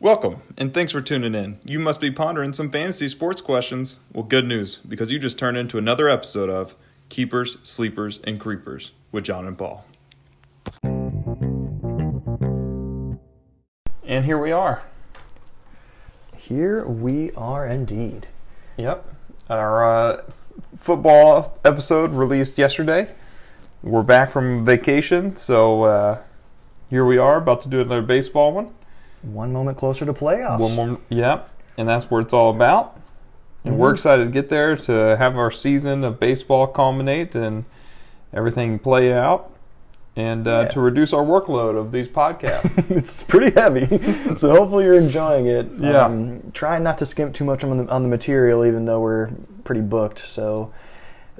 Welcome, and thanks for tuning in. You must be pondering some fantasy sports questions. Well, good news, because you just turned into another episode of Keepers, Sleepers, and Creepers with John and Paul. And here we are. Here we are indeed. Yep. Our uh, football episode released yesterday. We're back from vacation, so uh, here we are about to do another baseball one. One moment closer to playoffs. One more, yep, and that's what it's all about. And we're excited to get there to have our season of baseball culminate and everything play out, and uh, Yeah. to reduce our workload of these podcasts. it's pretty heavy, so hopefully you're enjoying it. Yeah. Um, trying not to skimp too much on the, on the material, even though we're pretty booked. So,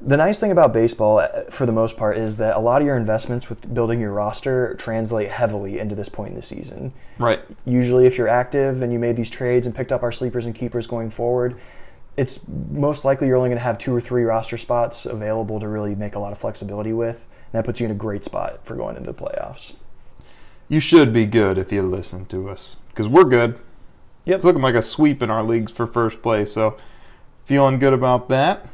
the nice thing about baseball, uh, for the most part, is that a lot of your investments with building your roster translate heavily into this point in the season. right. usually if you're active and you made these trades and picked up our sleepers and keepers going forward it's most likely you're only going to have two or three roster spots available to really make a lot of flexibility with and that puts you in a great spot for going into the playoffs You should be good if you listen to us because we're good. Yep. It's looking like a sweep in our leagues for first place, so feeling good about that.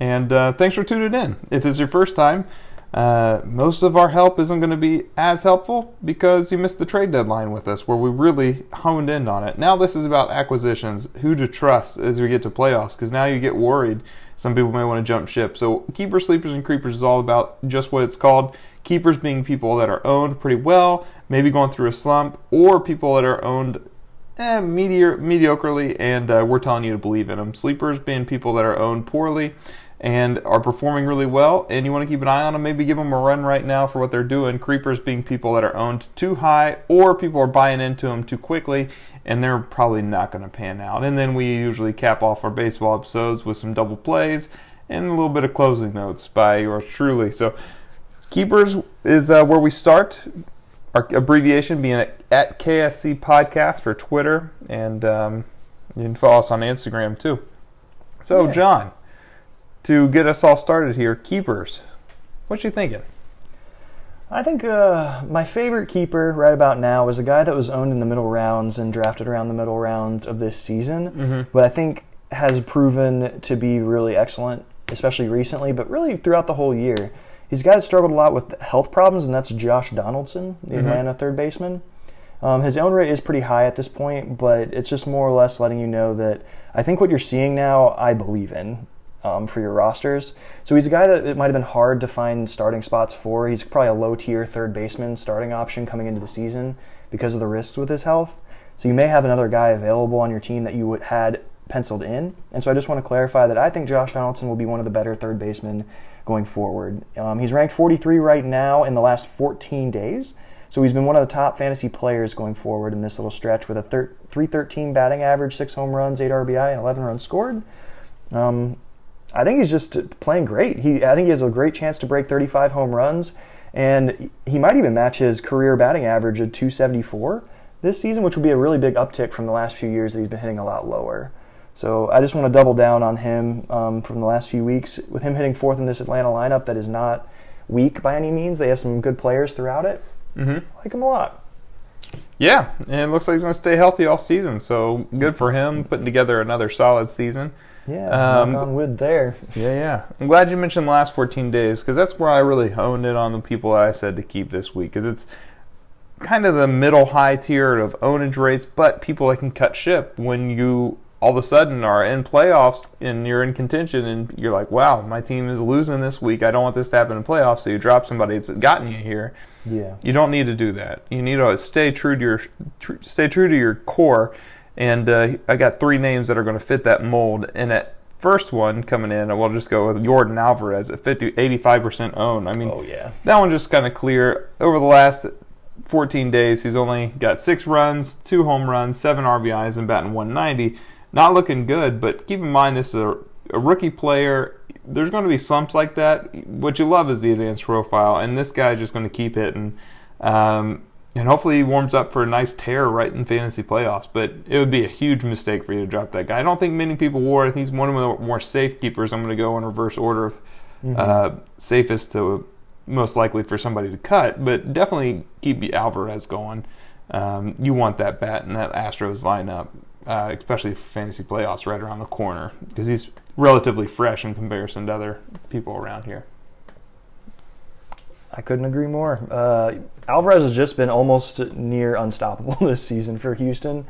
And uh, thanks for tuning in. If this is your first time, uh, most of our help isn't going to be as helpful because you missed the trade deadline with us, where we really honed in on it. Now this is about acquisitions, who to trust as we get to playoffs, because now you get worried. Some people may want to jump ship. So keepers, sleepers, and creepers is all about just what it's called. Keepers being people that are owned pretty well, maybe going through a slump, or people that are owned eh, mediocre, mediocrely, and uh, we're telling you to believe in them. Sleepers being people that are owned poorly and are performing really well, and you want to keep an eye on them, maybe give them a run right now for what they're doing. Creepers being people that are owned too high, or people are buying into them too quickly, and they're probably not going to pan out. And then we usually cap off our baseball episodes with some double plays and a little bit of closing notes by yours truly. So, Keepers is uh, where we start. Our abbreviation being at, at KSC Podcast for Twitter, and um, you can follow us on Instagram too. So, Yeah. John, to get us all started here, Keepers, what you thinking? i think uh, my favorite keeper right about now is a guy that was owned in the middle rounds and drafted around the middle rounds of this season but i think has proven to be really excellent especially recently but really throughout the whole year. He's a guy that struggled a lot with health problems and that's josh donaldson the atlanta third baseman. Um, his own rate is pretty high at this point, but it's just more or less letting you know that I think what you're seeing now, I believe in um, for your rosters. So he's a guy that it might have been hard to find starting spots for. He's probably a low tier third baseman starting option coming into the season because of the risks with his health. So you may have another guy available on your team that you would had penciled in. And so I just want to clarify that I think Josh Donaldson will be one of the better third basemen going forward. Um, he's ranked 43 right now in the last 14 days. So he's been one of the top fantasy players going forward in this little stretch with a thir- 313 batting average, six home runs, eight RBI, and 11 runs scored. Um, I think he's just playing great. He, I think he has a great chance to break 35 home runs, and he might even match his career batting average of 274 this season, which would be a really big uptick from the last few years that he's been hitting a lot lower. So I just want to double down on him um, from the last few weeks with him hitting fourth in this Atlanta lineup that is not weak by any means. They have some good players throughout it. Mm-hmm. I like him a lot. Yeah, and it looks like he's going to stay healthy all season. So good for him putting together another solid season. Yeah, Um, knock on wood there. Yeah, yeah. I'm glad you mentioned the last 14 days because that's where I really honed it on the people that I said to keep this week because it's kind of the middle high tier of ownage rates, but people that can cut ship when you all of a sudden are in playoffs and you're in contention and you're like, wow, my team is losing this week. I don't want this to happen in playoffs. So you drop somebody that's gotten you here. Yeah. You don't need to do that. You need to stay true to your tr- stay true to your core. And uh, I got three names that are going to fit that mold. And that first one coming in, we'll just go with Yordan Alvarez at 50, 85% owned. I mean, Oh yeah. that one just kind of clear. Over the last 14 days, he's only got six runs, two home runs, seven RBIs, and batting 190. Not looking good, but keep in mind this is a, a rookie player. There's going to be slumps like that. What you love is the advanced profile, and this guy's just going to keep hitting. Um, and hopefully he warms up for a nice tear right in fantasy playoffs. But it would be a huge mistake for you to drop that guy. I don't think many people think he's one of the more safe keepers. I'm going to go in reverse order, uh, safest to most likely for somebody to cut, but definitely keep Alvarez going. Um, you want that bat in that Astros lineup, uh, especially for fantasy playoffs right around the corner, because he's relatively fresh in comparison to other people around here. I couldn't agree more. Uh, Alvarez has just been almost near unstoppable this season for Houston.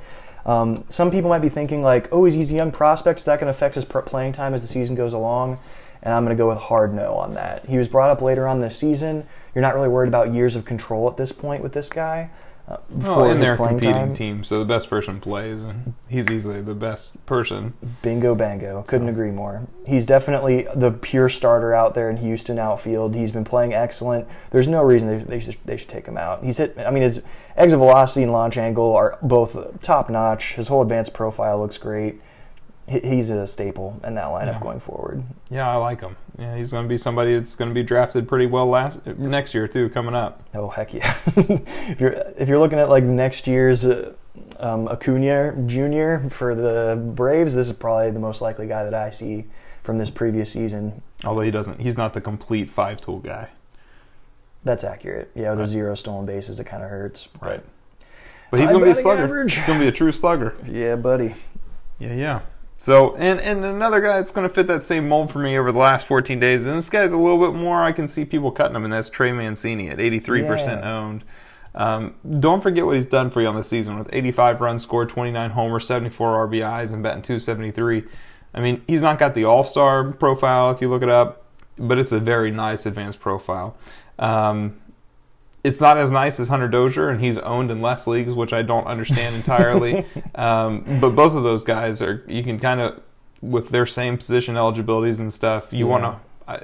Um, some people might be thinking like, "Oh, he's a young prospect. Is that going to affect his playing time as the season goes along?" And I'm going to go with hard no on that. He was brought up later on this season. You're not really worried about years of control at this point with this guy. Uh, well, and they're competing time. team, so the best person plays, and he's easily the best person. Bingo, bango. Couldn't so. agree more. He's definitely the pure starter out there in Houston outfield. He's been playing excellent. There's no reason they, they, should, they should take him out. He's hit. I mean, his exit velocity and launch angle are both top notch. His whole advanced profile looks great he's a staple in that lineup yeah. going forward. Yeah, I like him. Yeah, he's going to be somebody that's going to be drafted pretty well last next year too, coming up. Oh heck yeah! if you're if you're looking at like next year's uh, um, Acuna Jr. for the Braves, this is probably the most likely guy that I see from this previous season. Although he doesn't, he's not the complete five tool guy. That's accurate. Yeah, with right. the zero stolen bases, it kind of hurts. Right. But he's going to be a slugger. Average. He's going to be a true slugger. Yeah, buddy. Yeah, yeah. So, and, and another guy that's going to fit that same mold for me over the last 14 days, and this guy's a little bit more, I can see people cutting him, and that's Trey Mancini at 83% yeah. owned. Um, don't forget what he's done for you on the season with 85 runs scored, 29 homers, 74 RBIs, and batting 273. I mean, he's not got the all star profile if you look it up, but it's a very nice advanced profile. Um, it's not as nice as Hunter Dozier, and he's owned in less leagues, which I don't understand entirely. um, but both of those guys are you can kind of with their same position eligibilities and stuff. You yeah. want to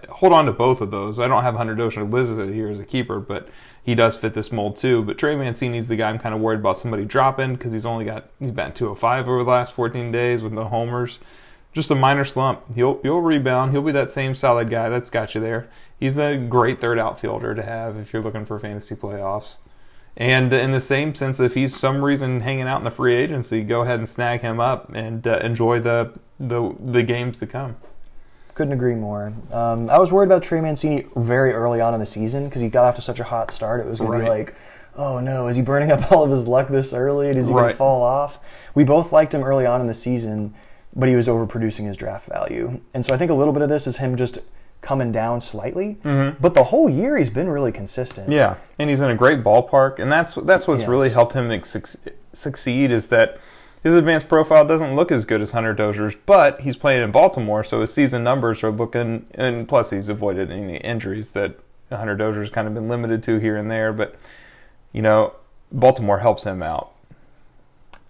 hold on to both of those. I don't have Hunter Dozier listed here as a keeper, but he does fit this mold too. But Trey Mancini's the guy I'm kind of worried about somebody dropping because he's only got he's batting 205 over the last 14 days with no homers. Just a minor slump. He'll he'll rebound. He'll be that same solid guy that's got you there he's a great third outfielder to have if you're looking for fantasy playoffs. And in the same sense, if he's some reason hanging out in the free agency, go ahead and snag him up and uh, enjoy the, the the games to come. Couldn't agree more. Um, I was worried about Trey Mancini very early on in the season because he got off to such a hot start. It was going right. to be like, oh no, is he burning up all of his luck this early? Is he right. going to fall off? We both liked him early on in the season, but he was overproducing his draft value. And so I think a little bit of this is him just coming down slightly, mm-hmm. but the whole year he's been really consistent. Yeah, and he's in a great ballpark, and that's that's what's yes. really helped him succeed is that his advanced profile doesn't look as good as Hunter Dozier's, but he's playing in Baltimore, so his season numbers are looking, and plus he's avoided any injuries that Hunter Dozier's kind of been limited to here and there, but you know, Baltimore helps him out.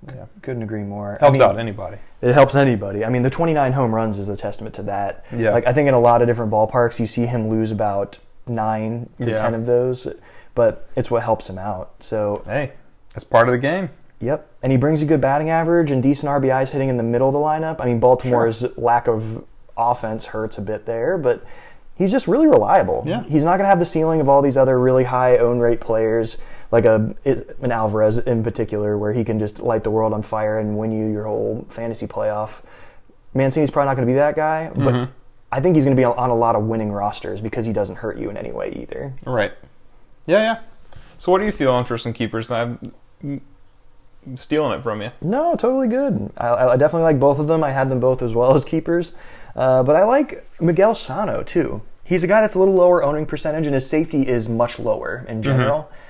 Yeah, couldn't agree more. Helps I mean, out anybody. It helps anybody. I mean, the 29 home runs is a testament to that. Yeah. Like I think in a lot of different ballparks, you see him lose about nine to yeah. ten of those, but it's what helps him out. So hey, that's part of the game. Yep, and he brings a good batting average and decent RBIs hitting in the middle of the lineup. I mean, Baltimore's sure. lack of offense hurts a bit there, but he's just really reliable. Yeah. He's not going to have the ceiling of all these other really high own rate players like a an Alvarez in particular, where he can just light the world on fire and win you your whole fantasy playoff. Mancini's probably not going to be that guy, but mm-hmm. I think he's going to be on a lot of winning rosters because he doesn't hurt you in any way either. Right. Yeah, yeah. So what are you feeling for some keepers? I'm stealing it from you. No, totally good. I, I definitely like both of them. I had them both as well as keepers, uh, but I like Miguel Sano too. He's a guy that's a little lower owning percentage, and his safety is much lower in general. Mm-hmm.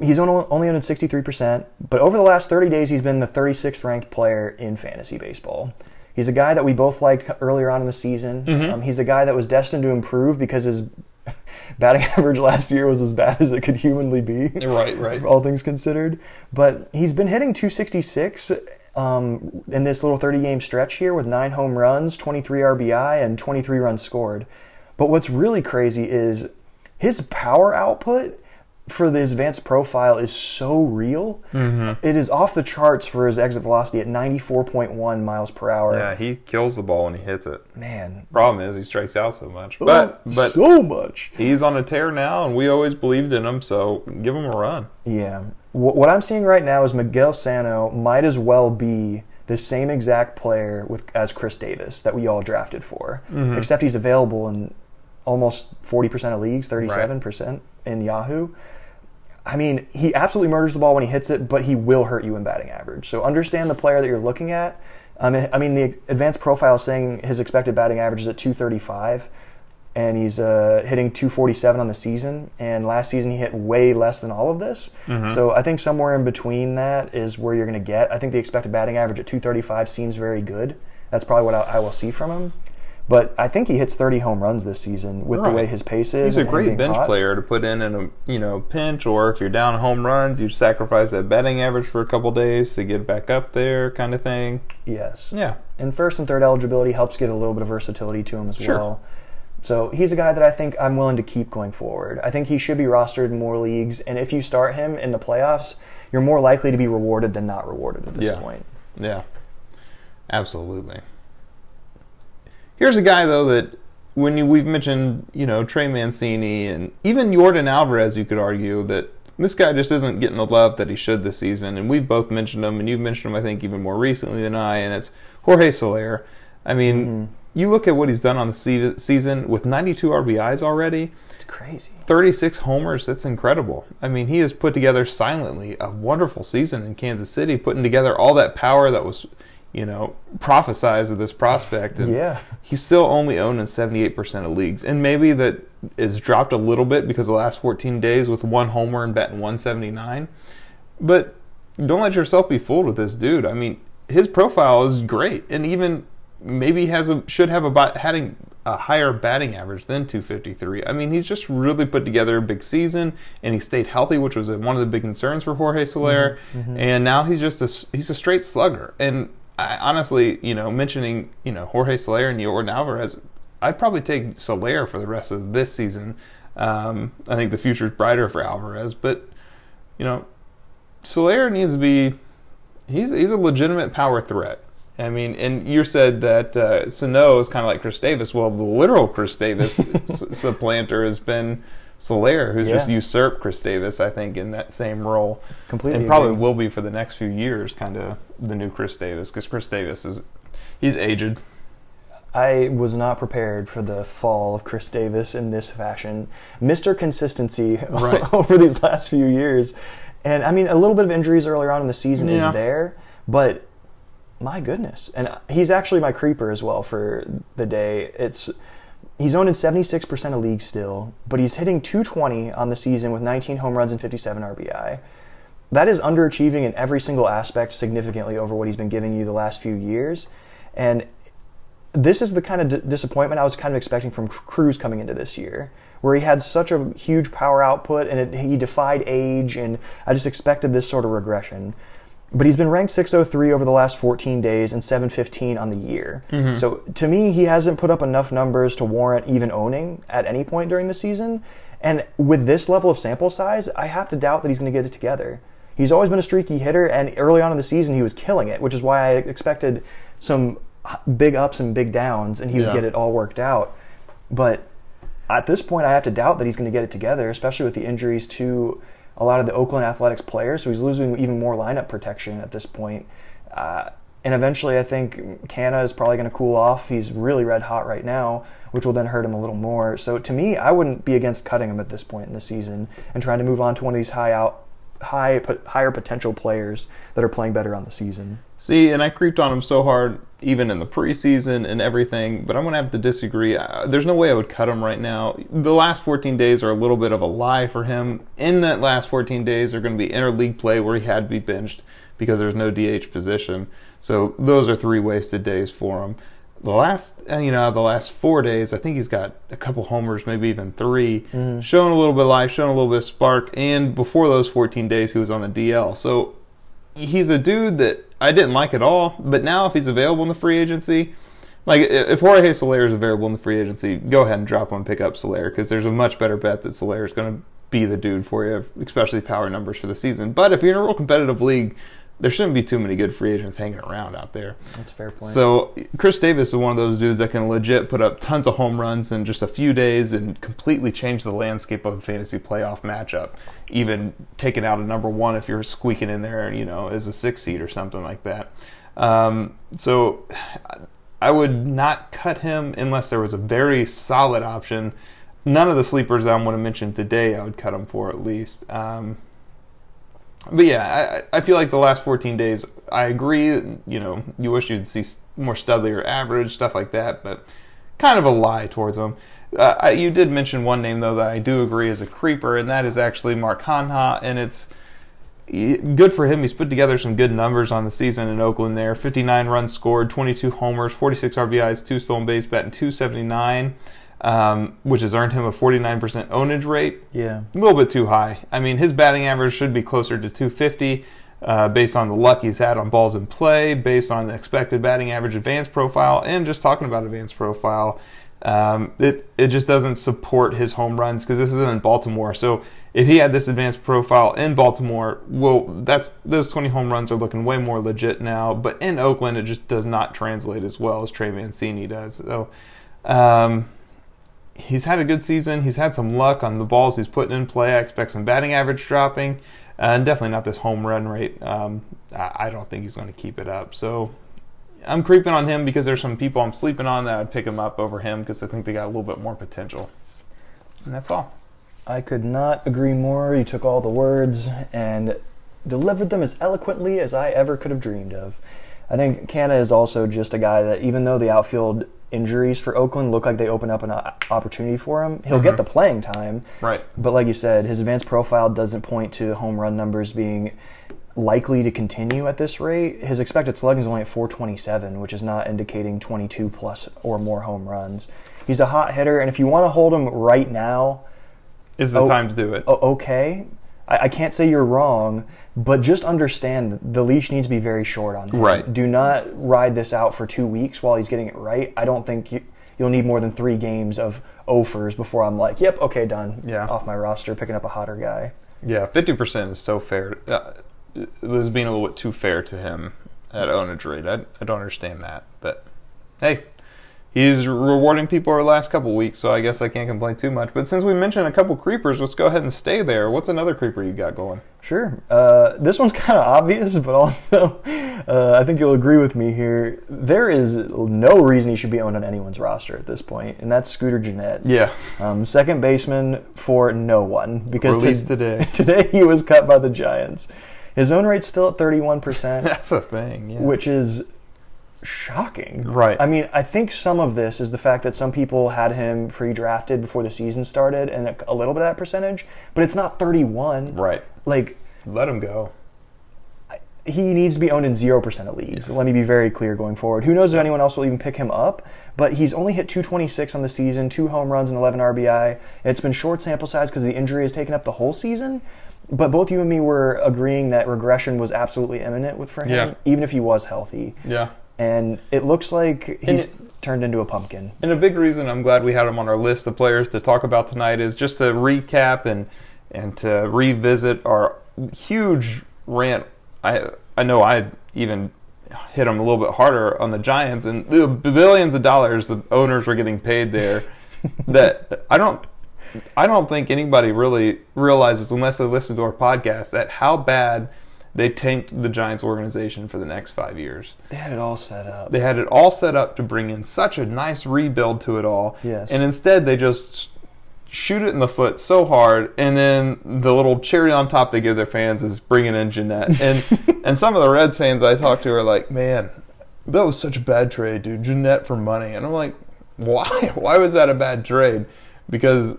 He's only owned 63%, but over the last 30 days, he's been the 36th ranked player in fantasy baseball. He's a guy that we both liked earlier on in the season. Mm-hmm. Um, he's a guy that was destined to improve because his batting average last year was as bad as it could humanly be. Right, right. All things considered. But he's been hitting 266 um, in this little 30 game stretch here with nine home runs, 23 RBI, and 23 runs scored. But what's really crazy is his power output for the advanced profile is so real. Mm-hmm. It is off the charts for his exit velocity at 94.1 miles per hour. Yeah, he kills the ball when he hits it. Man, problem is he strikes out so much. Oh, but but so much. He's on a tear now, and we always believed in him. So give him a run. Yeah, what I'm seeing right now is Miguel Sano might as well be the same exact player with as Chris Davis that we all drafted for, mm-hmm. except he's available in almost 40% of leagues, 37% right. in Yahoo. I mean, he absolutely murders the ball when he hits it, but he will hurt you in batting average. So understand the player that you're looking at. I mean, I mean the advanced profile is saying his expected batting average is at 235, and he's uh, hitting 247 on the season. And last season he hit way less than all of this. So I think somewhere in between that is where you're going to get. I think the expected batting average at 235 seems very good. That's probably what I, I will see from him. But I think he hits 30 home runs this season with the way his pace is. He's a great bench hot. player to put in in a you know pinch, or if you're down home runs, you sacrifice that batting average for a couple days to get back up there, kind of thing. Yes. Yeah, And first and third eligibility helps get a little bit of versatility to him as Sure. well. So he's a guy that I think I'm willing to keep going forward. I think he should be rostered in more leagues, and if you start him in the playoffs, you're more likely to be rewarded than not rewarded at this Yeah. point. yeah, absolutely. Here's a guy though that when you, we've mentioned, you know, Trey Mancini and even Yordan Alvarez, you could argue that this guy just isn't getting the love that he should this season. And we've both mentioned him, and you've mentioned him, I think, even more recently than I. And it's Jorge Soler. I mean, mm-hmm. you look at what he's done on the se- season with 92 RBIs already. It's crazy. 36 homers, that's incredible. I mean, he has put together silently a wonderful season in Kansas City, putting together all that power that was, you know, prophesized of this prospect. And Yeah. he's still only owned in 78% of leagues. And maybe that is dropped a little bit because the last 14 days with one homer and batting 179. But don't let yourself be fooled with this dude. I mean, his profile is great, and even maybe has a should have a having a higher batting average than 253. I mean, he's just really put together a big season, and he stayed healthy, which was one of the big concerns for Jorge Soler. Mm-hmm. Mm-hmm. And now he's just a he's a straight slugger. And I, honestly, you know, mentioning you know Jorge Soler and Yordan Alvarez, I'd probably take Soler for the rest of this season. Um, I think the future's brighter for Alvarez, but you know, Soler needs to be he's he's a legitimate power threat. I mean, and you said that uh, Sano is kind of like Chris Davis. Well, the literal Chris Davis s- supplanter has been Soler, who's just usurped Chris Davis, I think, in that same role, Completely and probably agree. will be for the next few years, kind of the new Chris Davis, because Chris Davis is he's aged. I was not prepared for the fall of Chris Davis in this fashion. Mr. Consistency Right. over these last few years. And I mean, a little bit of injuries earlier on in the season Yeah. is there, but my goodness. And he's actually my creeper as well for the day. It's he's owned in 76% of leagues still, but he's hitting 220 on the season with 19 home runs and 57 RBI. That is underachieving in every single aspect significantly over what he's been giving you the last few years. And this is the kind of d- disappointment I was kind of expecting from Cruz coming into this year, where he had such a huge power output and it, he defied age, and I just expected this sort of regression. But he's been ranked 603 over the last 14 days and 715 on the year. Mm-hmm. So to me, he hasn't put up enough numbers to warrant even owning at any point during the season. And with this level of sample size, I have to doubt that he's going to get it together. He's always been a streaky hitter, and early on in the season, he was killing it, which is why I expected some big ups and big downs, and he would Yeah. get it all worked out. But at this point, I have to doubt that he's going to get it together, especially with the injuries to a lot of the Oakland Athletics players. So he's losing even more lineup protection at this point. Uh, and eventually, I think Canha is probably going to cool off. He's really red hot right now, which will then hurt him a little more. So to me, I wouldn't be against cutting him at this point in the season and trying to move on to one of these high out, high higher potential players that are playing better on the season. See, and I creeped on him so hard, even in the preseason and everything, but I'm to have to disagree. There's no way I would cut him right now. The last 14 days are a little bit of a lie for him. In that last 14 days, are going to be interleague play where he had to be benched because there's no DH position. So those are three wasted days for him. The last, uh, you know, the last four days, I think he's got a couple homers, maybe even 3 showing a little bit of life, showing a little bit of spark. And before those 14 days, he was on the DL. So he's a dude that I didn't like at all. But now, if he's available in the free agency, like if Jorge Soler is available in the free agency, go ahead and drop one, pick up Soler because there's a much better bet that Soler is going to be the dude for you, especially power numbers for the season. But if you're in a real competitive league, there shouldn't be too many good free agents hanging around out there. That's a fair point. So Chris Davis is one of those dudes that can legit put up tons of home runs in just a few days and completely change the landscape of a fantasy playoff matchup. Even taking out a number one if you're squeaking in there, you know, as a six seed or something like that. Um, so I would not cut him unless there was a very solid option. None of the sleepers that I'm going to mention today, I would cut him for at least. Um, but yeah, I, I feel like the last 14 days, I agree. You know, you wish you'd see more Studley or average stuff like that, but kind of a lie towards him. Uh, I, you did mention one name though that I do agree is a creeper, and that is actually Mark Canha, and it's good for him. He's put together some good numbers on the season in Oakland. There, 59 runs scored, 22 homers, 46 RBIs, two stolen base, batting 279 um, which has earned him a 49% ownage rate. Yeah. A little bit too high. I mean, his batting average should be closer to 250 uh, based on the luck he's had on balls in play, based on the expected batting average advanced profile, and just talking about advanced profile. Um, it it just doesn't support his home runs because this isn't in Baltimore. So if he had this advanced profile in Baltimore, well, that's those 20 home runs are looking way more legit now. But in Oakland, it just does not translate as well as Trey Mancini does. So um, he's had a good season. He's had some luck on the balls he's putting in play. I expect some batting average dropping, uh, and definitely not this home run rate. Um, I don't think he's going to keep it up. So I'm creeping on him because there's some people I'm sleeping on that I'd pick him up over him because I think they got a little bit more potential. And that's all. I could not agree more. You took all the words and delivered them as eloquently as I ever could have dreamed of. I think Canha is also just a guy that, even though the outfield injuries for Oakland look like they open up an opportunity for him. He'll mm-hmm. get the playing time, right? But like you said, his advanced profile doesn't point to home run numbers being likely to continue at this rate. His expected slugging is only at 427, which is not indicating 22 plus or more home runs. He's a hot hitter, and if you want to hold him right now, is the oh, time to do it. okay, I, I can't say you're wrong but just understand the leash needs to be very short on him. Right. Do not ride this out for two weeks while he's getting it right. I don't think you, will need more than three games of offers before I'm like, yep, okay, done. Yeah. Off my roster, picking up a hotter guy. Yeah, 50% is so fair. Uh, this is being a little bit too fair to him at rate. I, I don't understand that. But hey, he's rewarding people our last couple weeks, so I guess I can't complain too much. But since we mentioned a couple creepers, let's go ahead and stay there. What's another creeper you got going? Sure. Uh, this one's kind of obvious, but also uh, I think you'll agree with me here. There is no reason he should be owned on anyone's roster at this point, and that's Scooter Gennett. Yeah. Um, second baseman for no one because Released today. today he was cut by the Giants. His own rate's still at 31%. that's a thing, yeah. Which is shocking. Right. I mean, I think some of this is the fact that some people had him pre-drafted before the season started, and a, a little bit of that percentage, but it's not 31. Right. Like, let him go. He needs to be owned in zero percent of leagues. Yeah. Let me be very clear going forward. Who knows if anyone else will even pick him up? But he's only hit 226 on the season, two home runs and 11 RBI. It's been short sample size because the injury has taken up the whole season. But both you and me were agreeing that regression was absolutely imminent with for him, yeah. even if he was healthy. Yeah and it looks like he's it, turned into a pumpkin. And a big reason I'm glad we had him on our list of players to talk about tonight is just to recap and and to revisit our huge rant. I I know I even hit him a little bit harder on the Giants and the billions of dollars the owners were getting paid there. that I don't I don't think anybody really realizes unless they listen to our podcast that how bad they tanked the Giants organization for the next five years. They had it all set up. They had it all set up to bring in such a nice rebuild to it all. Yes. And instead, they just shoot it in the foot so hard, and then the little cherry on top they give their fans is bringing in Gennett. And and some of the Reds fans I talked to are like, man, that was such a bad trade, dude. Gennett for money, and I'm like, why? Why was that a bad trade? Because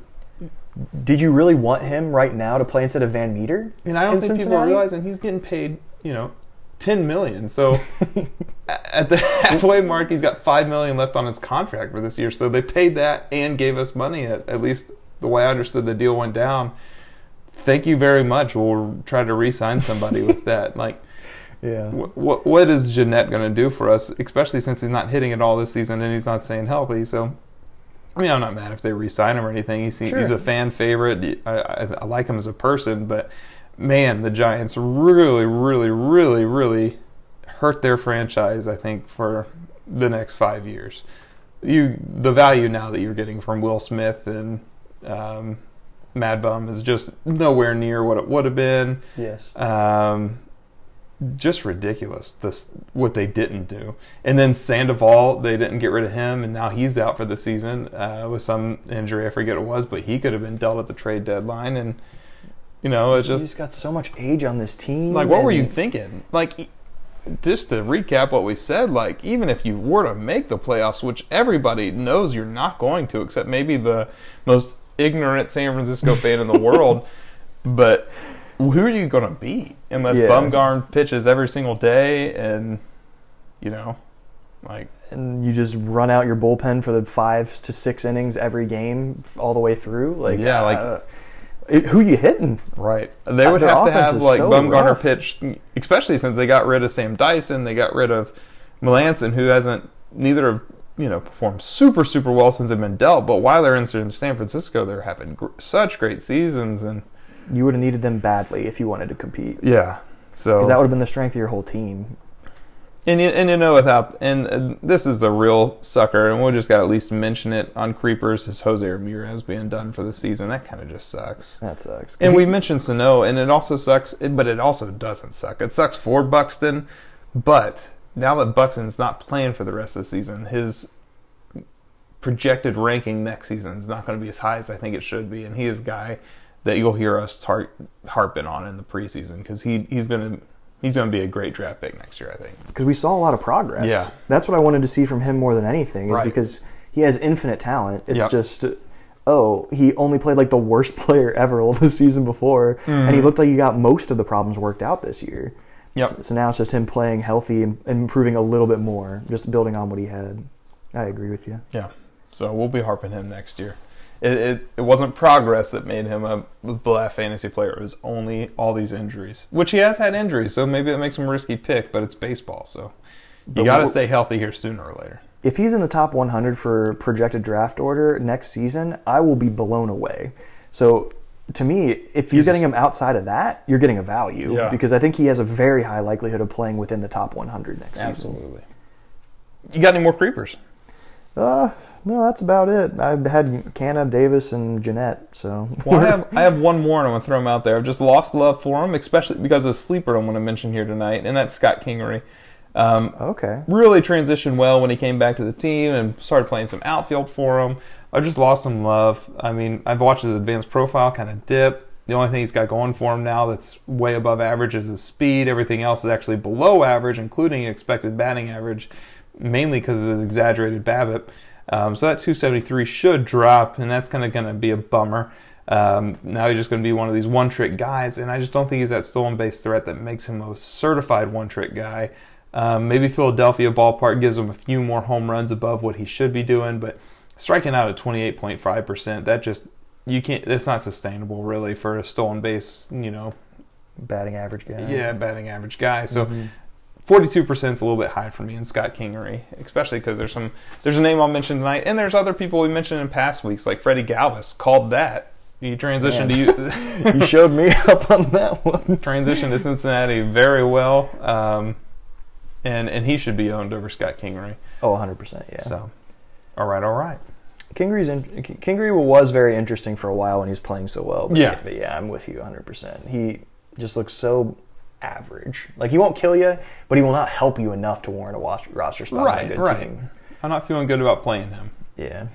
did you really want him right now to play instead of VanMeter? And I don't think Cincinnati? people are realizing he's getting paid, you know, ten million. So at the halfway mark, he's got five million left on his contract for this year. So they paid that and gave us money. At, at least the way I understood the deal went down. Thank you very much. We'll try to re-sign somebody with that. Like, yeah. What what is Gennett going to do for us? Especially since he's not hitting it all this season and he's not staying healthy. So I mean, I'm not mad if they re-sign him or anything. He's sure. he's a fan favorite. I, I, I, like him as a person, but man, the Giants really, really, really, really hurt their franchise. I think for the next five years. You the value now that you're getting from Will Smith and um, Mad Bum is just nowhere near what it would have been. Yes. Um, just ridiculous this what they didn't do. And then Sandoval, they didn't get rid of him, and now he's out for the season uh, with some injury. I forget what it was, but he could have been dealt at the trade deadline. And You know, it's He's just got so much age on this team. like, what were you thinking? Like, just to recap what we said, like, even if you were to make the playoffs, which everybody knows you're not going to, except maybe the most ignorant San Francisco fan in the world, but who are you going to beat unless Yeah. Bumgarn pitches every single day and, you know, like, and you just run out your bullpen for the five to six innings every game all the way through. Like, Yeah, like- uh, it- who you hitting? Right. They would their have to have like so Bumgarner rough. pitch, especially since they got rid of Sam Dyson, they got rid of Melancon, who hasn't neither of you know performed super super well since they've been dealt. But while they're in San Francisco, they're having gr- such great seasons, and You would have needed them badly if you wanted to compete, yeah. So because that would have been the strength of your whole team. And you, and you know without and this is the real sucker, and we'll just got to at least mention it on creepers is Jose Ramirez being done for the season. That kind of just sucks. That sucks. And he- we mentioned Sano, and it also sucks, but it also doesn't suck. It sucks for Buxton, but now that Buxton's not playing for the rest of the season, his projected ranking next season is not going to be as high as I think it should be, and he is a guy that you'll hear us harping on in the preseason because he he's going to he's to be a great draft pick next year. I think. because we saw a lot of progress. Yeah. that's what I wanted to see from him more than anything. Is Right. because he has infinite talent. It's Yep. just, oh, he only played like the worst player ever all the season before, and he Mhm. looked like he got most of the problems worked out this year. Yep. So, so now it's just him playing healthy and improving a little bit more, just building on what he had. I agree with you. Yeah. So we'll be harping him next year. It, it, it wasn't progress that made him a black fantasy player. It was only all these injuries, which he has had injuries. So maybe that makes him a risky pick, but it's baseball. So you got to stay healthy here sooner or later. If he's in the top 100 for projected draft order next season, I will be blown away. So to me, if you're He's getting him outside of that, you're getting a value Yeah. because I think he has a very high likelihood of playing within the top 100 next season. Absolutely. You got any more creepers? Uh, no, that's about it. I've had Canha, Davis, and Gennett. So Well, I have I have one more, and I'm gonna throw him out there. I've just lost love for him, especially because of a sleeper I'm gonna mention here tonight, and that's Scott Kingery. Um, okay. really transitioned well when he came back to the team and started playing some outfield for him. I just lost some love. I mean, I've watched his advanced profile kind of dip. The only thing he's got going for him now that's way above average is his speed. Everything else is actually below average, including expected batting average, mainly because of his exaggerated BABIP. Um, so that 273 should drop, and that's kind of going to be a bummer. Um, now he's just going to be one of these one-trick guys, and I just don't think he's that stolen base threat that makes him a certified one-trick guy. Um, maybe Philadelphia ballpark gives him a few more home runs above what he should be doing, but striking out at 28.5%, that just you can't. That's not sustainable really for a stolen base. You know, Batting average guy. yeah, batting average guy. So. Mhm. 42% is a little bit high for me in Scott Kingery, especially because there's some there's a name I'll mention tonight, and there's other people we mentioned in past weeks, like Freddie Galvis called that. He transitioned to you you showed me up on that one. transitioned to Cincinnati very well, um, and and he should be owned over Scott Kingery. Oh, 100%. Yeah. So, all right, all right. Kingery's in, Kingery was very interesting for a while when he was playing so well. But Yeah. but yeah, I'm with you 100%. He just looks so average. Like he won't kill you, but he will not help you enough to warrant a roster spot on a Right, good right. team. I'm not feeling good about playing him. Yeah.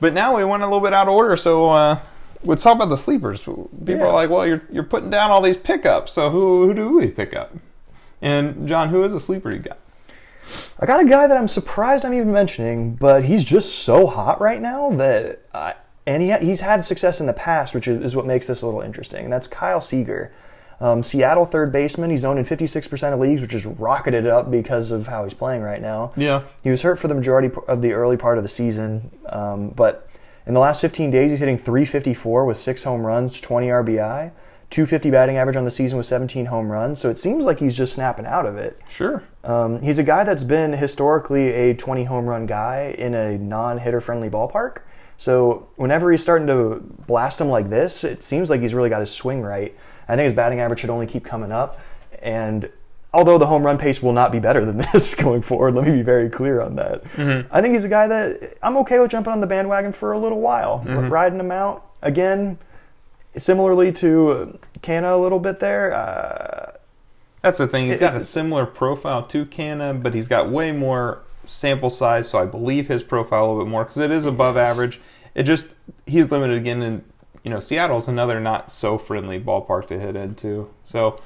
But now we went a little bit out of order, so uh, let's talk about the sleepers. People Yeah. are like, "Well, you're you're putting down all these pickups, so who who do we pick up?" And John, who is a sleeper you got? I got a guy that I'm surprised I'm even mentioning, but he's just so hot right now that I, and he, he's had success in the past, which is, is what makes this a little interesting. And that's Kyle Seager. Um, Seattle third baseman. He's owned in 56% of leagues, which is rocketed up because of how he's playing right now. Yeah, He was hurt for the majority of the early part of the season, um, but in the last 15 days, he's hitting 354 with six home runs, 20 RBI, 250 batting average on the season with 17 home runs. So it seems like he's just snapping out of it. sure. Um, he's a guy that's been historically a 20 home run guy in a non hitter friendly ballpark. So whenever he's starting to blast him like this, it seems like he's really got his swing right. I think his batting average should only keep coming up. And although the home run pace will not be better than this going forward, let me be very clear on that. I think he's a guy that I'm okay with jumping on the bandwagon for a little while, riding him out. Again, similarly to Canha a little bit there. Uh, That's the thing. He's got a similar profile to Canha, but he's got way more sample size, so I believe his profile a little bit more because it is above average. It just he's limited again in you know, Seattle's another not so friendly ballpark to hit into. So,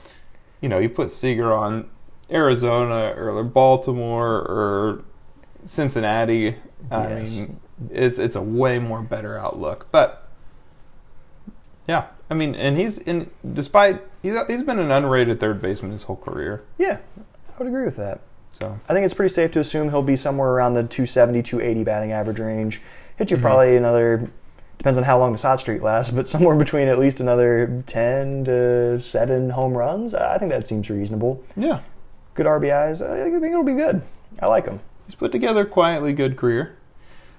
you know, you put Seager on Arizona or Baltimore or Cincinnati. I Yes. mean, it's it's a way more better outlook. But yeah, I mean, and he's in despite he's he's been an underrated third baseman his whole career. Yeah, I would agree with that. So I think it's pretty safe to assume he'll be somewhere around the 270, 280 batting average range. Hit Mm-hmm. you probably another, depends on how long this hot streak lasts, but somewhere between at least another 10 to 7 home runs. I think that seems reasonable. yeah, Good RBIs. I think it'll be good. I like him. he's put together a quietly good career.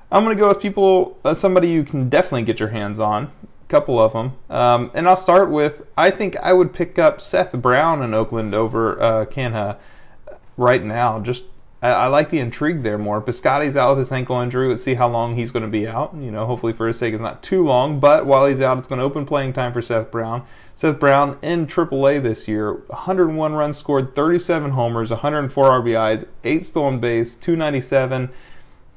I'm gonna go with people, uh, somebody you can definitely get your hands on. A couple of them, um, and I'll start with. I think I would pick up Seth Brown in Oakland over uh, Canha right now. Just I, I like the intrigue there more. Piscotty's out with his ankle injury. Let's see how long he's going to be out. You know, hopefully for his sake, it's not too long. But while he's out, it's going to open playing time for Seth Brown. Seth Brown in AAA this year, 101 runs scored, 37 homers, 104 RBIs, eight stolen base, 297.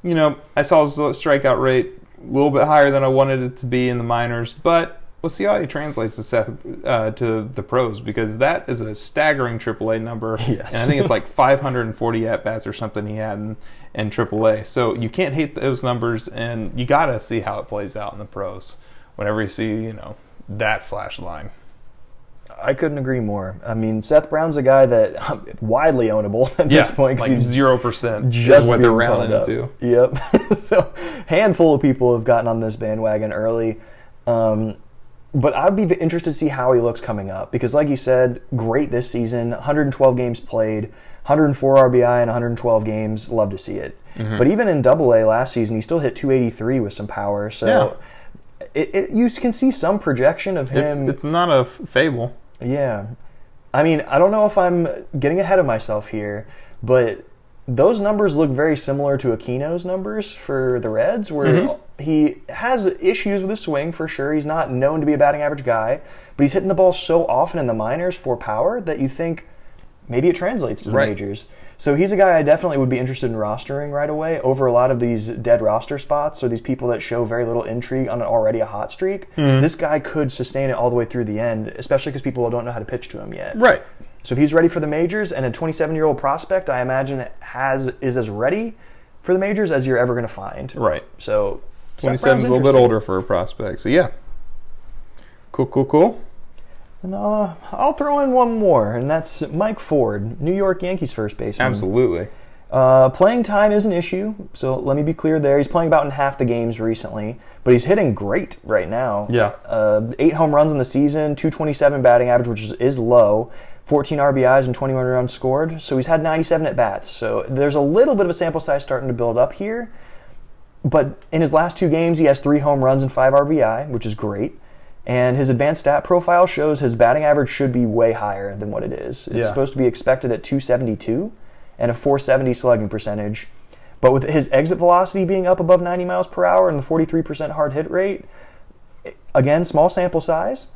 You know, I saw his strikeout rate a little bit higher than I wanted it to be in the minors, but we'll see how he translates to Seth uh, to the pros because that is a staggering AAA number, Yes. and I think it's like 540 at bats or something he had in, in AAA. So you can't hate those numbers, and you got to see how it plays out in the pros whenever you see you know that slash line. I couldn't agree more. I mean, Seth Brown's a guy that widely ownable at this point like because he's zero percent just what they're rounding into. Yep. so, handful of people have gotten on this bandwagon early. Um, but I'd be interested to see how he looks coming up because, like you said, great this season. 112 games played, 104 RBI in 112 games. Love to see it. Mm-hmm. But even in Double A last season, he still hit 283 with some power. So it, it, you can see some projection of him. it's not a fable. Yeah. I mean, I don't know if I'm getting ahead of myself here, but those numbers look very similar to Aquino's numbers for the Reds, where he has issues with his swing for sure. He's not known to be a batting average guy, but he's hitting the ball so often in the minors for power that you think maybe it translates to the Right. majors. So he's a guy I definitely would be interested in rostering right away over a lot of these dead roster spots or these people that show very little intrigue on an already a hot streak. Mm-hmm. This guy could sustain it all the way through the end, especially because people don't know how to pitch to him yet. Right. So if he's ready for the majors and a 27 year old prospect, I imagine has is as ready for the majors as you're ever going to find. Right. So 27 is a little bit older for a prospect. So yeah. Cool, cool, cool. And, uh, I'll throw in one more, and that's Mike Ford, New York Yankees first baseman. Absolutely. Uh, playing time is an issue, so let me be clear there. He's playing about in half the games recently, but he's hitting great right now. Yeah. Uh, eight home runs in the season, 227 batting average, which is, is low, 14 RBIs and 21 runs scored. So he's had 97 at bats. So there's a little bit of a sample size starting to build up here. But in his last two games, he has three home runs and five RBI, which is great. And his advanced stat profile shows his batting average should be way higher than what it is. It's Yeah. supposed to be expected at 272 and a 470 slugging percentage. But with his exit velocity being up above 90 miles per hour and the 43% hard hit rate, again, small sample size,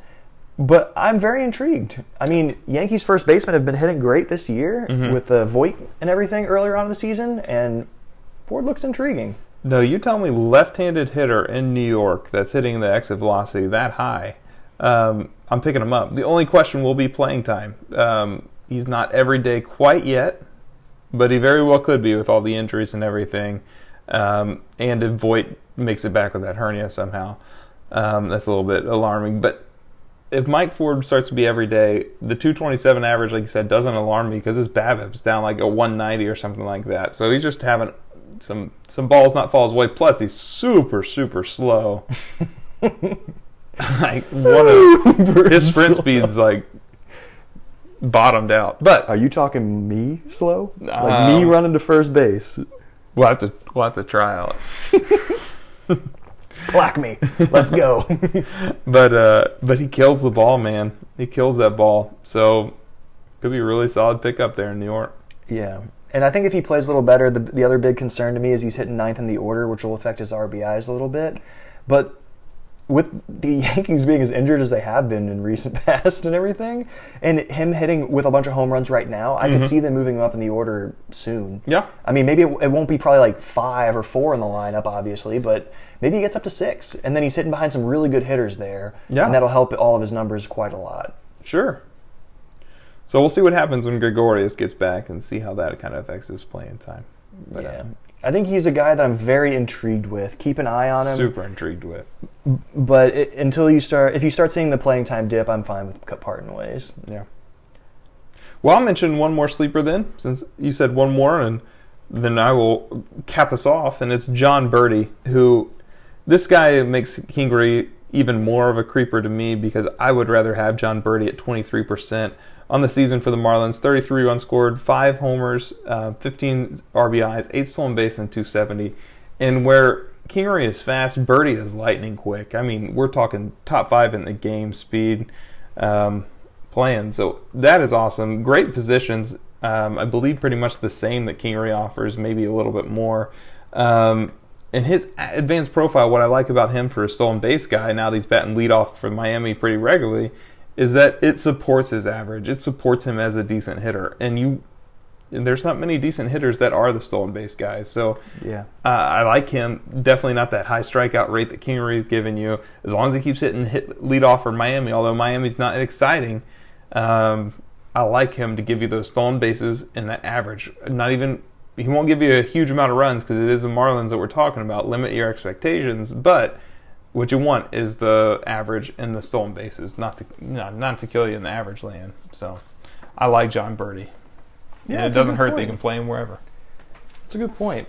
but I'm very intrigued. I mean, Yankees first basemen have been hitting great this year mm-hmm. with the Voit and everything earlier on in the season, and Ford looks intriguing. No, you tell me left-handed hitter in New York that's hitting the exit velocity that high. Um, I'm picking him up. The only question will be playing time. Um, he's not every day quite yet, but he very well could be with all the injuries and everything. Um, and if Voit makes it back with that hernia somehow, um, that's a little bit alarming. But if Mike Ford starts to be every day, the 227 average, like you said, doesn't alarm me because his BABIP's down like a 190 or something like that. So he's just having some some balls not fall his way. Plus, he's super super slow. like one of his sprint speed's like bottomed out. But Are you talking me slow? Like me Um, running to first base? we'll have to we'll have to try out. Clack me. Let's go. But uh, but he kills the ball, man. He kills that ball. So could be a really solid pickup there in New York. yeah. And I think if he plays a little better, the, the other big concern to me is he's hitting ninth in the order, which will affect his RBIs a little bit. But with the Yankees being as injured as they have been in recent past and everything, and him hitting with a bunch of home runs right now, I could mm-hmm. see them moving him up in the order soon. Yeah. I mean, maybe it, it won't be probably like five or four in the lineup, obviously, but maybe he gets up to six, and then he's hitting behind some really good hitters there, Yeah. and that'll help all of his numbers quite a lot. Sure. So we'll see what happens when Gregorius gets back and see how that kind of affects his playing time. But, yeah. uh, I think he's a guy that I'm very intrigued with. Keep an eye on him. super intrigued with. But it, until you start, if you start seeing the playing time dip, I'm fine with cut parting ways. Yeah. Well, I'll mention one more sleeper then, since you said one more, and then I will cap us off. And it's Jon Berti, who this guy makes Kingery even more of a creeper to me because I would rather have Jon Berti at 23% on the season for the Marlins. 33 runs scored, 5 homers, uh, 15 RBIs, 8 stolen base, and 270. And where Kingery is fast, Berti is lightning quick. I mean, we're talking top 5 in the game speed. Um, playing. So that is awesome. Great positions. Um, I believe pretty much the same that Kingery offers, maybe a little bit more. Um, and his advanced profile, what I like about him for a stolen base guy, now that he's batting leadoff for Miami pretty regularly, is that it supports his average. It supports him as a decent hitter. And you, and there's not many decent hitters that are the stolen base guys. So Yeah. uh, I like him. Definitely not that high strikeout rate that Kingery's giving you. As long as he keeps hitting hit lead off for Miami, although Miami's not exciting, um, I like him to give you those stolen bases and that average. Not even he won't give you a huge amount of runs because it is the Marlins that we're talking about. Limit your expectations, but what you want is the average and the stolen bases, not to not, not to kill you in the average land. So I like Jon Berti. Yeah, and it doesn't hurt that you can play him wherever. That's a good point.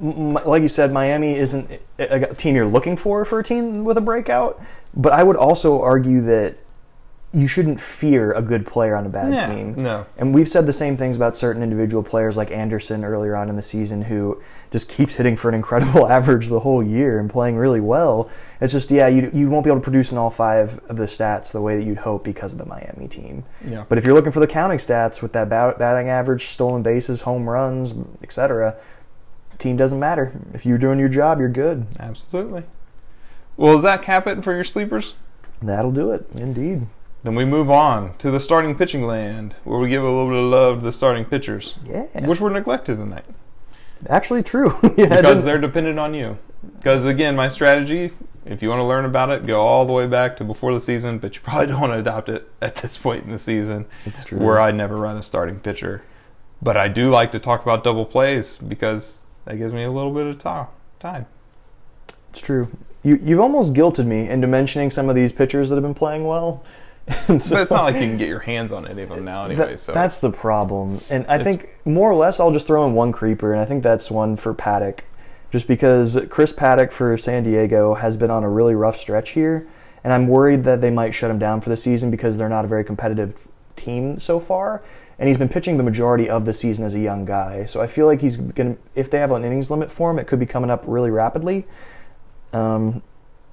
Like you said, Miami isn't a team you're looking for for a team with a breakout, but I would also argue that you shouldn't fear a good player on a bad Yeah, team. no. And we've said the same things about certain individual players like Anderson earlier on in the season who just keeps hitting for an incredible average the whole year and playing really well. It's just, yeah, you, you won't be able to produce in all five of the stats the way that you'd hope because of the Miami team. Yeah. But if you're looking for the counting stats with that bat- batting average, stolen bases, home runs, etc., team doesn't matter. If you're doing your job, you're good. Absolutely. Well, is that cap it for your sleepers? That'll do it, indeed. Then we move on to the starting pitching land, where we give a little bit of love to the starting pitchers, Yeah. which were neglected tonight Actually, true. yeah, because they're dependent on you. Because again, my strategy, if you want to learn about it, go all the way back to before the season, but you probably don't want to adopt it at this point in the season, It's true. where I never run a starting pitcher. But I do like to talk about double plays because that gives me a little bit of time. It's true. You, you've almost guilted me into mentioning some of these pitchers that have been playing well. So- But it's not like you can get your hands on any of them now anyway. That- so That's the problem. And I It's- think more or less I'll just throw in one creeper, and I think that's one for Paddack. Just because Chris Paddack for San Diego has been on a really rough stretch here, and I'm worried that they might shut him down for the season because they're not a very competitive team so far. And he's been pitching the majority of the season as a young guy. So I feel like he's going to, if they have an innings limit for him, it could be coming up really rapidly. Um,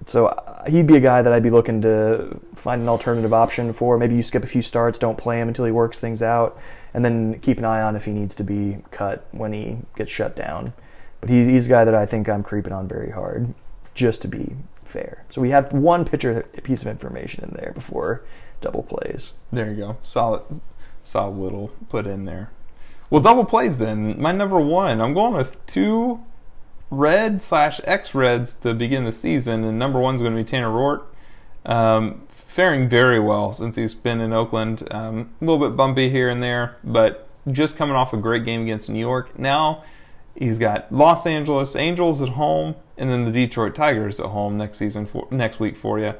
so uh, he'd be a guy that I'd be looking to find an alternative option for. Maybe you skip a few starts, don't play him until he works things out, and then keep an eye on if he needs to be cut when he gets shut down. But he's, he's a guy that I think I'm creeping on very hard, just to be fair. So we have one pitcher piece of information in there before double plays. There you go. Solid, solid little put in there. Well, double plays then. My number one. I'm going with two red slash X Reds to begin the season, and number one's going to be Tanner Roark. Um, faring very well since he's been in Oakland. Um, a little bit bumpy here and there, but just coming off a great game against New York. Now he's got Los Angeles Angels at home, and then the Detroit Tigers at home next season for next week for you.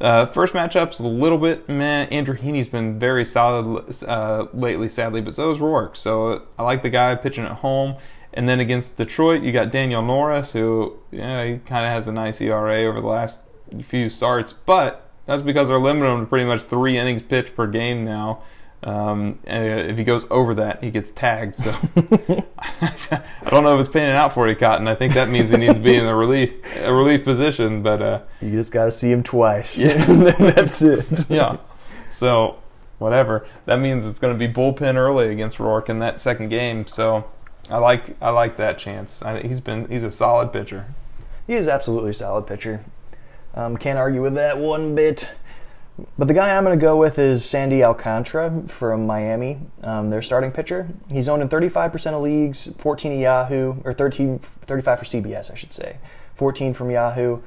Uh, first matchup's a little bit man. Andrew Heaney's been very solid uh, lately, sadly, but so is Roark. So I like the guy pitching at home. And then against Detroit, you got Daniel Norris, who yeah, he kind of has a nice ERA over the last few starts, but that's because they're limiting him to pretty much three innings pitched per game now. Um, and if he goes over that, he gets tagged. So I don't know if it's panning out for you, Cotton. I think that means he needs to be in a relief a relief position, but. Uh, You just got to see him twice. Yeah. and then that's it. yeah. So, whatever. That means it's going to be bullpen early against Roark in that second game. So, I like I like that chance. I, he's been he's a solid pitcher. He is absolutely a solid pitcher. Um, can't argue with that one bit. But the guy I'm going to go with is Sandy Alcantara from Miami, um, their starting pitcher. He's owned in 35% of leagues, 14 at Yahoo, or 13, 35 for CBS, I should say, 14 from Yahoo.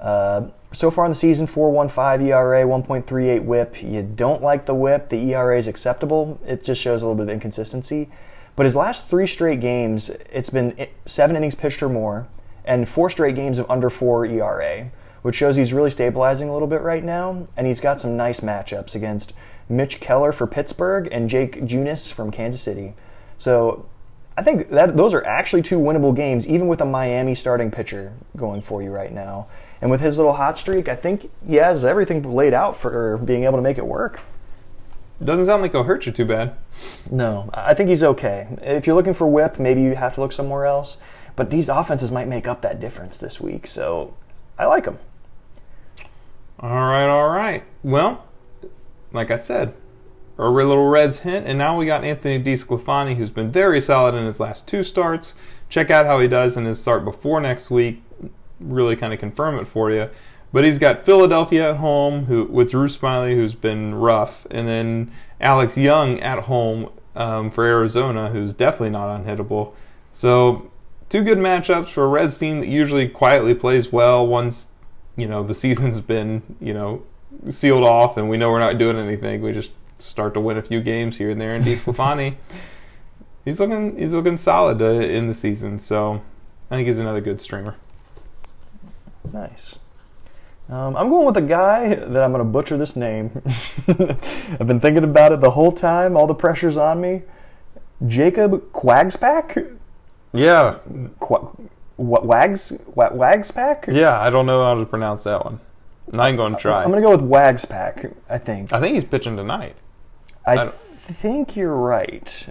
Uh, so far in the season, 4.15 ERA, 1.38 WHIP. You don't like the WHIP. The ERA is acceptable. It just shows a little bit of inconsistency. But his last three straight games, it's been seven innings pitched or more, and four straight games of under four ERA which shows he's really stabilizing a little bit right now. And he's got some nice matchups against Mitch Keller for Pittsburgh and Jake Junis from Kansas City. So I think that those are actually two winnable games, even with a Miami starting pitcher going for you right now. And with his little hot streak, I think he has everything laid out for being able to make it work. Doesn't sound like he'll hurt you too bad. No, I think he's okay. If you're looking for whip, maybe you have to look somewhere else. But these offenses might make up that difference this week, so I like him. All right, all right. Well, like I said, a little Reds hint, and now we got Anthony DeSclafani, who's been very solid in his last two starts. Check out how he does in his start before next week. Really kind of confirm it for you. But he's got Philadelphia at home, who with Drew Smyly, who's been rough, and then Alex Young at home um, for Arizona, who's definitely not unhittable. So two good matchups for a Reds team that usually quietly plays well once you know the season's been you know sealed off and we know we're not doing anything. We just start to win a few games here and there. And DeSclafani, he's looking he's looking solid uh, in the season. So I think he's another good streamer. Nice. Um, I'm going with a guy that I'm going to butcher this name. I've been thinking about it the whole time. All the pressure's on me. Jacob Quagspack. Yeah. Qu- what Wags Wags Pack? Yeah, I don't know how to pronounce that one. I'm going to try. I'm going to go with Wags Pack. I think. I think he's pitching tonight. I, I think you're right.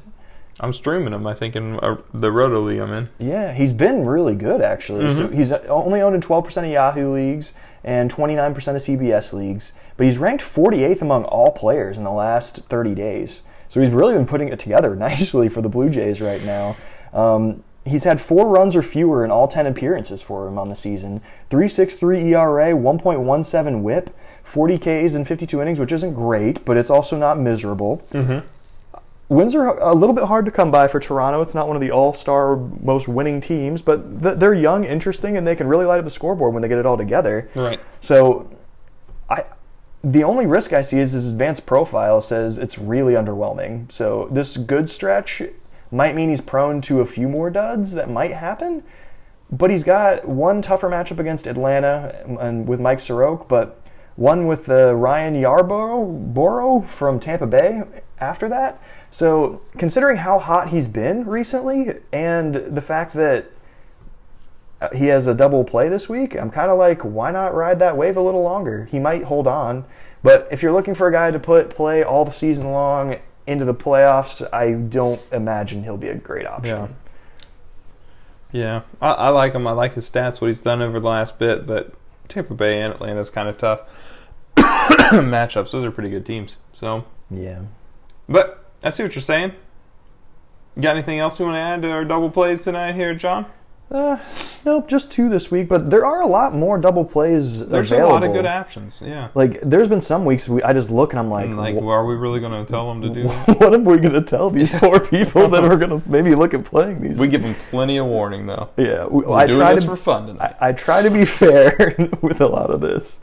I'm streaming him. I think in uh, the Roto League I'm in. Yeah, he's been really good actually. Mm-hmm. So he's only owned in 12% of Yahoo leagues and 29% of CBS leagues, but he's ranked 48th among all players in the last 30 days. So he's really been putting it together nicely for the Blue Jays right now. Um, He's had four runs or fewer in all 10 appearances for him on the season. 3.63 ERA, 1.17 whip, 40 Ks in 52 innings, which isn't great, but it's also not miserable. Mm-hmm. Wins are a little bit hard to come by for Toronto. It's not one of the all-star most winning teams, but they're young, interesting, and they can really light up the scoreboard when they get it all together. Right. So, I the only risk I see is his advanced profile says it's really underwhelming. So this good stretch might mean he's prone to a few more duds that might happen. But he's got one tougher matchup against Atlanta and with Mike Soroka, but one with uh, Ryan Yarbrough from Tampa Bay after that. So, considering how hot he's been recently and the fact that uh, he has a double play this week, I'm kind of like, why not ride that wave a little longer? He might hold on. But if you're looking for a guy to put play all the season long into the playoffs, I don't imagine he'll be a great option. Yeah, yeah. I, I like him. I like his stats, what he's done over the last bit, but Tampa Bay and Atlanta is kind of tough matchups. Those are pretty good teams. So yeah, but I see what you're saying. You got anything else you want to add to our double plays tonight here, John? Uh, nope, just two this week. But there are a lot more double plays There's available. a lot of good options. Yeah. Like, there's been some weeks we, I just look and I'm like, and like, well, are we really going to tell them to do? what are we going to tell these poor people that are going to maybe look at playing these? We give them plenty of warning, though. Yeah, we, We're I doing try this to, for fun tonight. I, I try to be fair with a lot of this,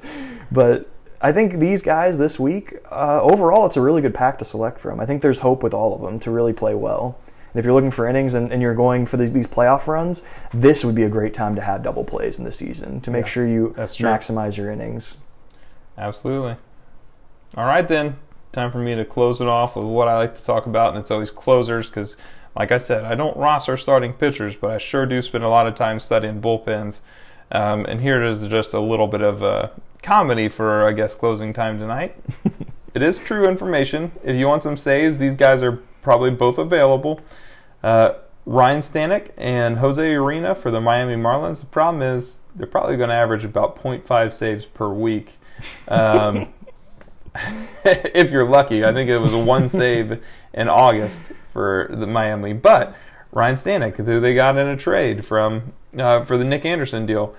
but I think these guys this week, uh, overall, it's a really good pack to select from. I think there's hope with all of them to really play well. And if you're looking for innings and, and you're going for these, these, playoff runs, this would be a great time to have double plays in the season to make yeah, sure you maximize your innings. Absolutely. All right, then. Time for me to close it off with what I like to talk about, and it's always closers because, like I said, I don't roster starting pitchers, but I sure do spend a lot of time studying bullpens. Um, and here it is just a little bit of a comedy for, I guess, closing time tonight. it is true information. If you want some saves, these guys are probably both available. Uh, Ryan Stanek and Jose Urena for the Miami Marlins. The problem is they're probably going to average about 0.5 saves per week. Um, if you're lucky, I think it was a one save in August for the Miami. But Ryan Stanek, who they got in a trade from uh, for the Nick Anderson deal,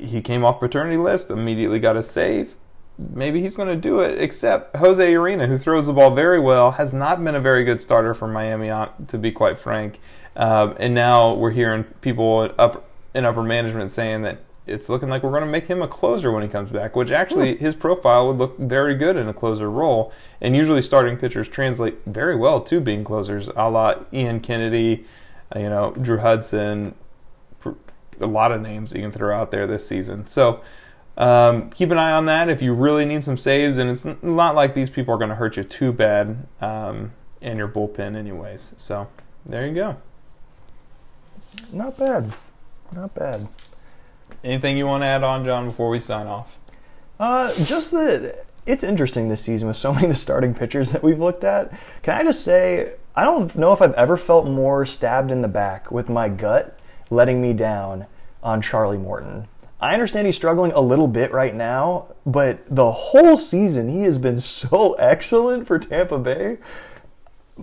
he came off paternity list, immediately got a save. Maybe he's going to do it. Except Jose Urena, who throws the ball very well, has not been a very good starter for Miami, to be quite frank. Um, and now we're hearing people up in upper management saying that it's looking like we're going to make him a closer when he comes back, which actually his profile would look very good in a closer role. And usually starting pitchers translate very well to being closers, a la Ian Kennedy, you know, Drew Hudson, a lot of names you can throw out there this season. So um, keep an eye on that if you really need some saves, and it's not like these people are going to hurt you too bad um, in your bullpen, anyways. So there you go. Not bad. Not bad. Anything you want to add on, John, before we sign off? Uh, just that it's interesting this season with so many of the starting pitchers that we've looked at. Can I just say, I don't know if I've ever felt more stabbed in the back with my gut letting me down on Charlie Morton. I understand he's struggling a little bit right now, but the whole season he has been so excellent for Tampa Bay.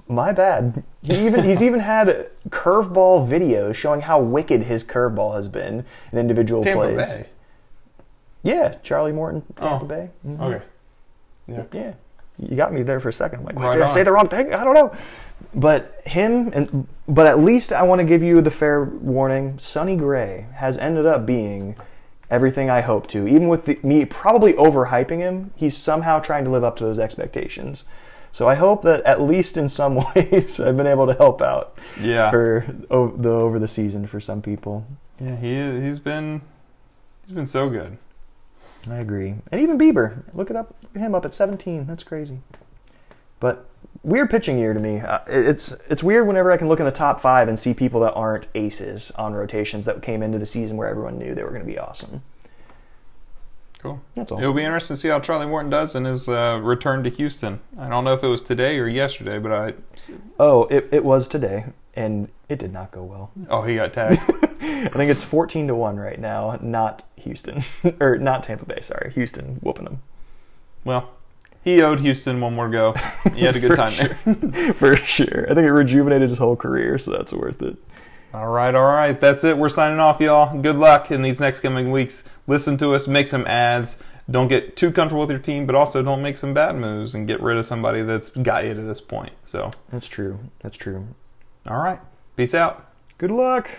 My bad. He even he's even had curveball videos showing how wicked his curveball has been in individual Tampa plays. Bay. Yeah, Charlie Morton, Tampa Oh. Bay. Mhm. Okay. Yeah. Yeah, you got me there for a second. I'm like, Right did I say the wrong thing? I don't know. But him, and but at least I want to give you the fair warning. Sonny Gray has ended up being everything I hoped to. Even with the, me probably overhyping him, he's somehow trying to live up to those expectations. So I hope that at least in some ways I've been able to help out Yeah. for the over the season for some people. Yeah, he he's been he's been so good. I agree. And even Bieber, look it up him up at 17. That's crazy. But weird pitching year to me. Uh, it's it's weird whenever I can look in the top five and see people that aren't aces on rotations that came into the season where everyone knew they were going to be awesome. Cool. That's all. It'll be interesting to see how Charlie Morton does in his uh, return to Houston. I don't know if it was today or yesterday, but I Oh, it, it was today, and it did not go well. oh he got tagged. I think it's 14 to 1 right now, not Houston. or not Tampa Bay, sorry. Houston whooping them. well, he owed Houston one more go. He had a good time there. For sure. I think it rejuvenated his whole career, so that's worth it. All right, all right. That's it. We're signing off, y'all. Good luck in these next coming weeks. Listen to us, make some ads. Don't get too comfortable with your team, but also don't make some bad moves and get rid of somebody that's got you to this point. So, That's true. That's true. all right. Peace out. Good luck.